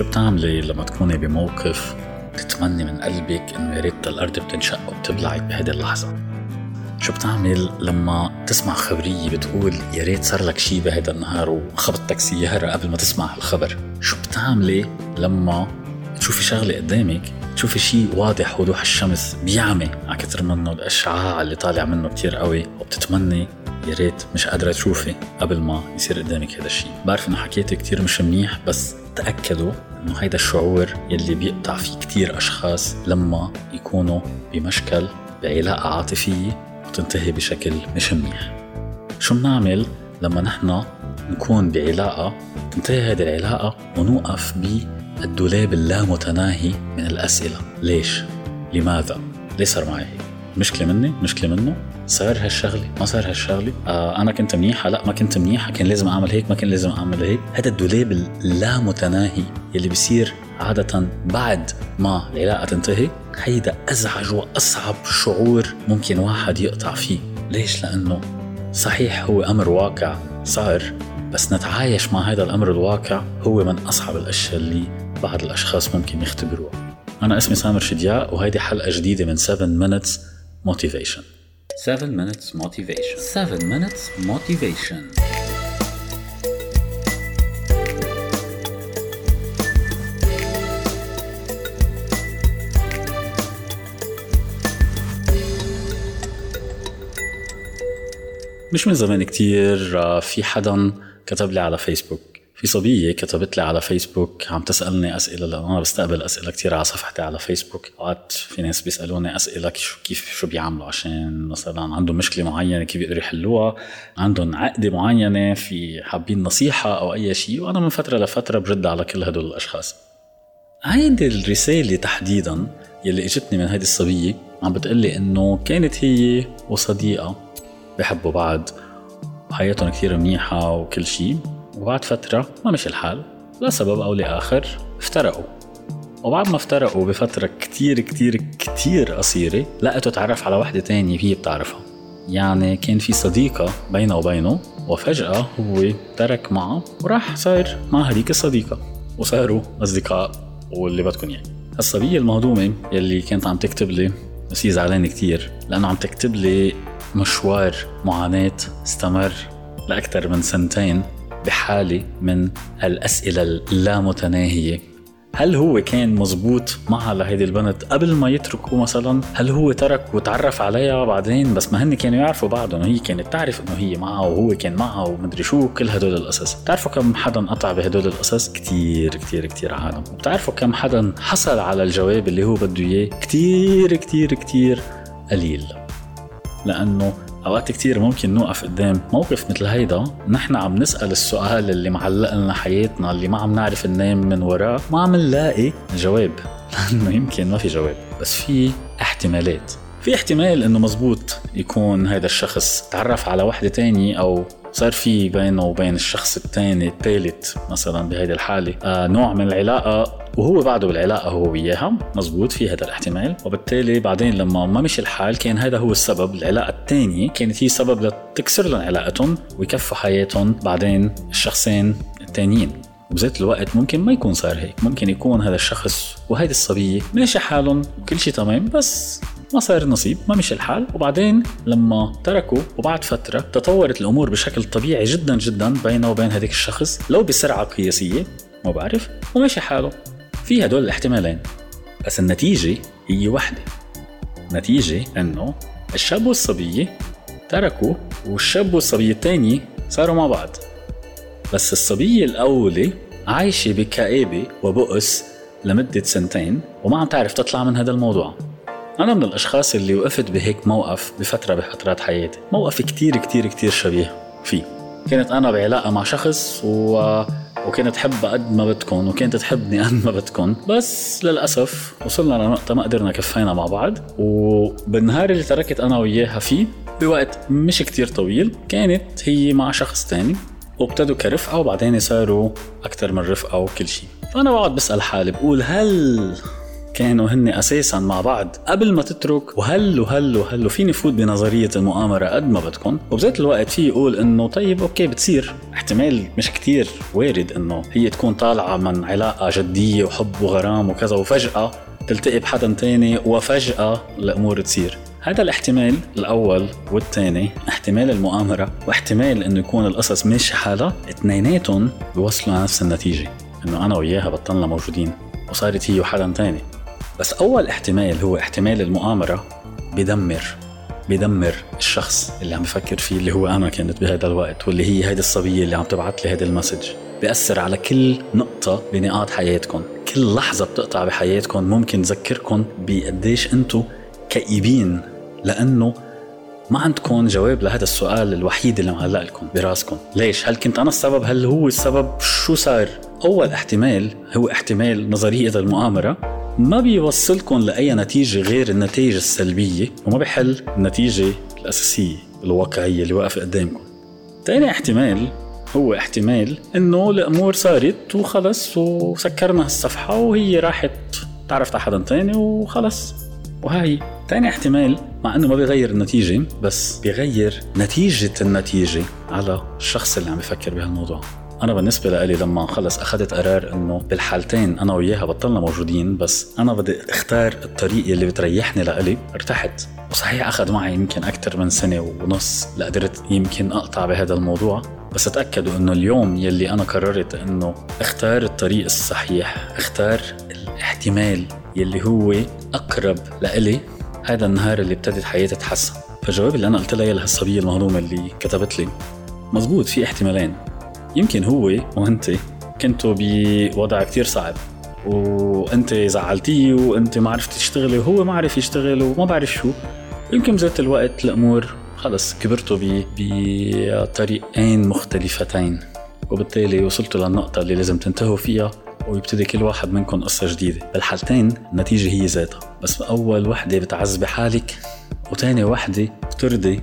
شو بتعملي لما تكوني بموقف تتمني من قلبك إنه يا ريت الأرض بتنشق وبتبلعك بهيدي اللحظة؟ شو بتعمل لما تسمع خبرية بتقول يا ريت صار لك شيء بهيدا النهار وخبطتك سيارة قبل ما تسمع الخبر شو بتعملي لما تشوفي شغلة قدامك تشوفي شيء واضح وضوح الشمس بيعمي؟ على كتر منه الأشعاع اللي طالع منه كتير قوي وبتتمني يا ريت مش قادرة تشوفي قبل ما يصير قدامك هذا الشيء بعرف إنه حكيت كتير مش منيح بس تأكدوا إنه هيدا الشعور يلي بيقطع فيه كتير أشخاص لما يكونوا بمشكل بعلاقة عاطفية وتنتهي بشكل مش منيح شو بنعمل لما نحن نكون بعلاقة تنتهي هذه العلاقة ونوقف بالدولاب اللامتناهي من الأسئلة ليش؟ لماذا؟ ليش صار معي هيك؟ مشكلة مني؟ مشكلة منه؟ صار هالشغلة؟ ما صار هالشغلة؟ آه أنا كنت منيحة؟ لا ما كنت منيحة كان لازم أعمل هيك ما كان لازم أعمل هيك هذا الدولاب اللامتناهي يلي بصير عادة بعد ما العلاقة تنتهي هيدا أزعج وأصعب شعور ممكن واحد يقطع فيه. ليش؟ لأنه صحيح هو أمر واقع صار بس نتعايش مع هذا الأمر الواقع هو من أصعب الأشياء اللي بعض الأشخاص ممكن يختبروها. أنا اسمي سامر شدياء وهيدي حلقة جديدة من 7 Minutes Motivation. 7 Minutes Motivation. 7 Minutes Motivation. مش من زمان كتير آه، في حدا كتب لي على فيسبوك. في صبية كتبت لي على فيسبوك عم تسألني أسئلة لأن أنا بستقبل أسئلة كتير على صفحتي على فيسبوك. أوقات في ناس بيسألوني أسئلة كيف شو بيعملوا عشان مثلا عندهم مشكلة معينة كيف يقدروا يحلوها. عندهم عقدة معينة في حابين نصيحة أو أي شيء. وأنا من فترة لفترة برد على كل هدول الأشخاص. هيدي الرسالة تحديدا يلي إجتني من هيدي الصبية عم بتقلي إنه كانت هي وصديقة بحبوا بعض وحياتهم كثير منيحة وكل شيء وبعد فترة ما مشي الحال لسبب أو لآخر افترقوا. وبعد ما افترقوا بفترة كتير كتير كتير قصيرة لقيته تعرف على وحدة تانية هي بتعرفها. يعني كان في صديقة بينه وبينه وفجأة هو ترك معه وراح صار مع هذيك الصديقة. وصاروا أصدقاء واللي بدكم يعني. الصبية المهضومة يلي كانت عم تكتب لي بس هي زعلانة كتير لأنه عم تكتب لي مشوار معاناة استمر لأكثر من سنتين بحالة من الأسئلة اللامتناهية. هل هو كان مزبوط معها لهيدي البنت قبل ما يتركوا مثلا؟ هل هو ترك وتعرف عليها بعدين؟ بس ما هن كانوا يعرفوا بعضهم هي كانت تعرف إنه هي معها وهو كان معها ومدري شو كل هدول القصص. بتعرفوا كم حدا قطع بهدول القصص؟ كتير كتير كتير عالم. بتعرفوا كم حدا حصل على الجواب اللي هو بده إياه؟ كتير كتير كتير قليل. لأنه أوقات كتير ممكن نوقف قدام موقف مثل هيدا. نحن عم نسأل السؤال اللي معلق لنا حياتنا اللي ما عم نعرف ننام من وراه ما عم نلاقي جواب. لأنه يمكن ما في جواب بس في احتمالات. في احتمال إنه مزبوط يكون هذا الشخص تعرف على وحدة تانية أو صار في بينه وبين الشخص الثاني الثالث مثلا بهيدي الحالة آه نوع من العلاقة وهو بعده بالعلاقة هو وياها مزبوط في هذا الاحتمال. وبالتالي بعدين لما ما مشي الحال كان هذا هو السبب العلاقة الثانية كانت هي سبب لتكسر لهم علاقتهم ويكفوا حياتهم بعدين الشخصين الثانيين وبذات الوقت ممكن ما يكون صار هيك ممكن يكون هذا الشخص وهيدي الصبية ماشي حالهم وكل شيء تمام بس ما صار نصيب ما مشي الحال. وبعدين لما تركوا وبعد فترة تطورت الأمور بشكل طبيعي جدا جدا بينه وبين هذيك الشخص لو بسرعة قياسية ما بعرف ومشي حاله. في هدول الاحتمالين. بس النتيجة هي وحدة نتيجة إنه الشاب والصبية تركوا والشاب والصبية الثانية صاروا مع بعض. بس الصبية الأولى عايشة بكآبة وبؤس لمدة سنتين وما عم تعرف تطلع من هذا الموضوع. أنا من الأشخاص اللي وقفت بهيك موقف بفترة بفترات حياتي. موقف كتير كتير كتير شبيه فيه. كنت أنا بعلاقة مع شخص و... وكانت تحب قد ما بدكم وكانت تحبني قد ما بدكم بس للأسف وصلنا لنقطة ما قدرنا كفينا مع بعض. وبالنهار اللي تركت أنا وياها فيه بوقت مش كتير طويل كانت هي مع شخص تاني وابتدوا كرفقة وبعدين صاروا أكثر من رفقة وكل شيء فأنا بقعد بسأل حالي بقول هل كانوا هن أساسا مع بعض قبل ما تترك. وهل وهل وهل وفيني فوت بنظرية المؤامرة قد ما بدكم؟ وبذات الوقت في يقول إنه طيب okay بتصير. احتمال مش كتير وارد إنه هي تكون طالعة من علاقة جدية وحب وغرام وكذا وفجأة تلتقي بحدا تاني وفجأة الأمور تصير. هذا الاحتمال الأول. والثاني احتمال المؤامرة واحتمال إنه يكون القصص ماشي حالها اثنيناتهم بيوصلوا لنفس النتيجة. إنه أنا وياها بطلنا موجودين. وصارت هي وحدا تاني. بس أول احتمال هو احتمال المؤامرة بدمر بدمر الشخص اللي عم بفكر فيه اللي هو أنا كانت بهذا الوقت واللي هي هيدي الصبية اللي عم تبعث لي هذا المسج. بيأثر على كل نقطة بنقاط حياتكم كل لحظة بتقطع بحياتكم ممكن تذكركم بقديش أنتم كئيبين لأنه ما عندكم جواب لهذا السؤال الوحيد اللي معلق لكم براسكم ليش؟ هل كنت أنا السبب؟ هل هو السبب؟ شو صار؟ أول احتمال هو احتمال نظرية المؤامرة. ما بيوصلكم لأي نتيجة غير النتائج السلبية وما بحل النتيجة الأساسية الواقعية اللي واقفة قدامكم. ثاني احتمال هو احتمال إنه الأمور صارت وخلص وسكرنا الصفحه وهي راحت تعرفت على حدا تاني وخلص. وهاي تاني احتمال مع إنه ما بيغير النتيجة بس بيغير نتيجة النتيجة على الشخص اللي عم بفكر بهالموضوع. أنا بالنسبة لإلي لما خلص أخذت قرار إنه بالحالتين أنا وياها بطلنا موجودين بس أنا بدي أختار الطريقة اللي بتريحني لإلي ارتحت. وصحيح أخذ معي يمكن أكثر من سنة ونص لقدرت يمكن أقطع بهذا الموضوع بس تأكدوا إنه اليوم يلي أنا قررت إنه أختار الطريق الصحيح أختار الاحتمال يلي هو أقرب لإلي هذا النهار اللي ابتدت حياتي تتحسن. فالجواب اللي أنا قلت لها لهالصبيه المهضومه اللي كتبت لي مزبوط في احتمالين. يمكن هو وأنت كنتوا بوضع كتير صعب. وأنت زعلتيه وأنت ما عرفتي تشتغلي وهو ما عرف يشتغل وما بعرف شو. يمكن بذات الوقت الأمور خلص كبرتوا بطريقين مختلفتين. وبالتالي وصلتوا للنقطة اللي لازم تنتهوا فيها ويبتدي كل واحد منكم قصة جديدة. بالحالتين النتيجة هي ذاتها. بس أول وحدة بتعذبي حالك وتاني وحدة بترضي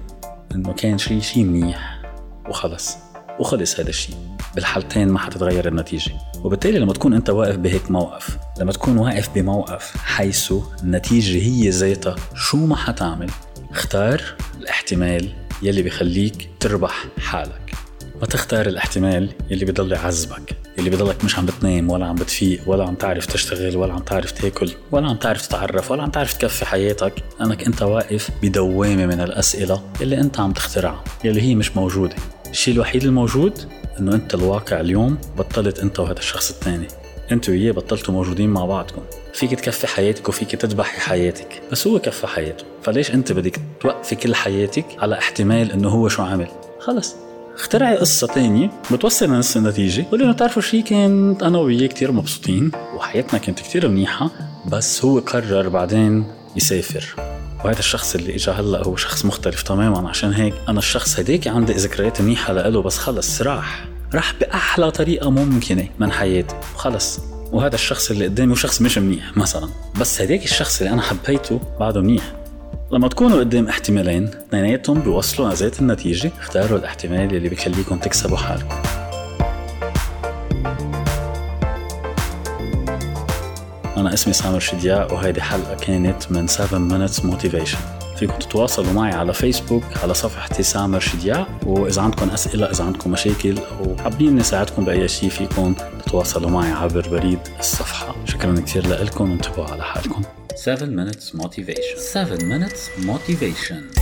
إنه كان شيء شيء منيح. وخلص. وخلص هذا الشيء. بالحالتين ما حتتغير النتيجة. وبالتالي لما تكون أنت واقف بهيك موقف لما تكون واقف بموقف حيث النتيجة هي ذاتها شو ما حتعمل اختار الاحتمال يلي بخليك تربح حالك. ما تختار الاحتمال يلي بضل يعذبك يلي بضلك مش عم بتنام ولا عم بتفيق ولا عم تعرف تشتغل ولا عم تعرف تاكل ولا عم تعرف تتعرف ولا عم تعرف تكفي حياتك. لأنك أنت واقف بدوامة من الأسئلة يلي أنت عم تخترعها يلي هي مش موجودة. الشيء الوحيد الموجود إنه أنت الواقع اليوم بطلت أنت وهذا الشخص الثاني. أنت وياه بطلتوا موجودين مع بعضكم. فيك تكفي حياتك وفيك تذبحي حياتك. بس هو كفى حياته. فليش أنت بدك توقفي كل حياتك على احتمال إنه هو شو عمل؟ خلص. اخترعي قصة تانية بتوصل لنفس النتيجة. قولي انه بتعرفوا شي كنت أنا وياه كتير مبسوطين وحياتنا كانت كتير منيحة بس هو قرر بعدين يسافر. وهذا الشخص اللي اجى هلأ هو شخص مختلف تماما. عشان هيك أنا الشخص هديك عندي ذكريات منيحة لإله بس خلص راح. راح بأحلى طريقة ممكنة من حياتي. وخلص وهذا الشخص اللي قدامي هو شخص مش منيح مثلا. بس هديك الشخص اللي أنا حبيته بعده منيح. لما تكونوا قدام احتمالين اثنيناتهم بيوصلوا لذات النتيجة. اختاروا الاحتمال اللي بيخليكم تكسبوا حالكم. أنا اسمي سامر شدياء وهيدي حلقة كانت من 7 Minutes Motivation. فيكم تتواصلوا معي على فيسبوك على صفحتي سامر شدياء وإذا عندكم أسئلة إذا عندكم مشاكل أو حابين نساعدكم بأي شيء فيكم تتواصلوا معي عبر بريد الصفحة. شكرا كثير لكم وانتبهوا على حالكم. 7 minutes motivation. 7 minutes motivation.